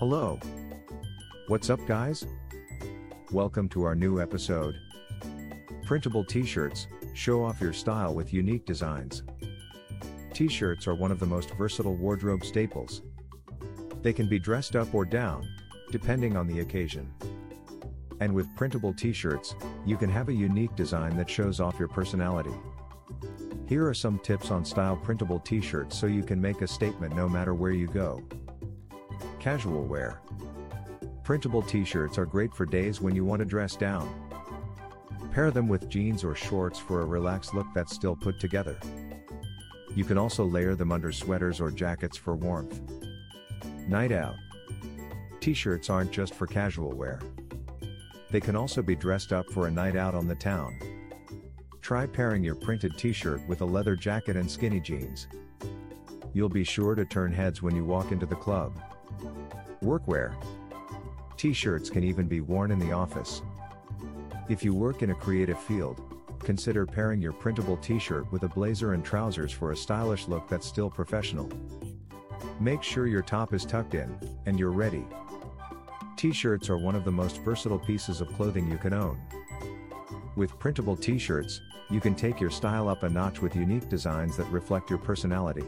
Hello. What's up, guys? Welcome to our new episode. Printable t shirts show off your style with unique designs. T shirts are one of the most versatile wardrobe staples. They can be dressed up or down, depending on the occasion. And with printable t shirts, you can have a unique design that shows off your personality. Here are some tips on style printable t shirts so you can make a statement no matter where you go. Casual wear. Printable t shirts are great for days when you want to dress down. Pair them with jeans or shorts for a relaxed look that's still put together. You can also layer them under sweaters or jackets for warmth. Night out. T shirts aren't just for casual wear. They can also be dressed up for a night out on the town. Try pairing your printed t shirt with a leather jacket and skinny jeans. You'll be sure to turn heads when you walk into the club. Workwear. T shirts can even be worn in the office. If you work in a creative field, consider pairing your printable t shirt with a blazer and trousers for a stylish look that's still professional. Make sure your top is tucked in, and you're ready. T shirts are one of the most versatile pieces of clothing you can own. With printable t shirts, you can take your style up a notch with unique designs that reflect your personality.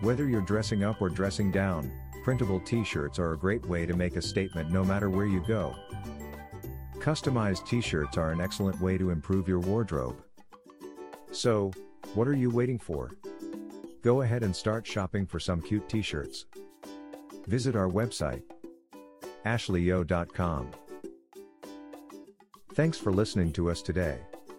Whether you're dressing up or dressing down, printable t shirts are a great way to make a statement no matter where you go. Customized t shirts are an excellent way to improve your wardrobe. So, what are you waiting for? Go ahead and start shopping for some cute t shirts. Visit our website, ashleyyo.com. Thanks for listening to us today.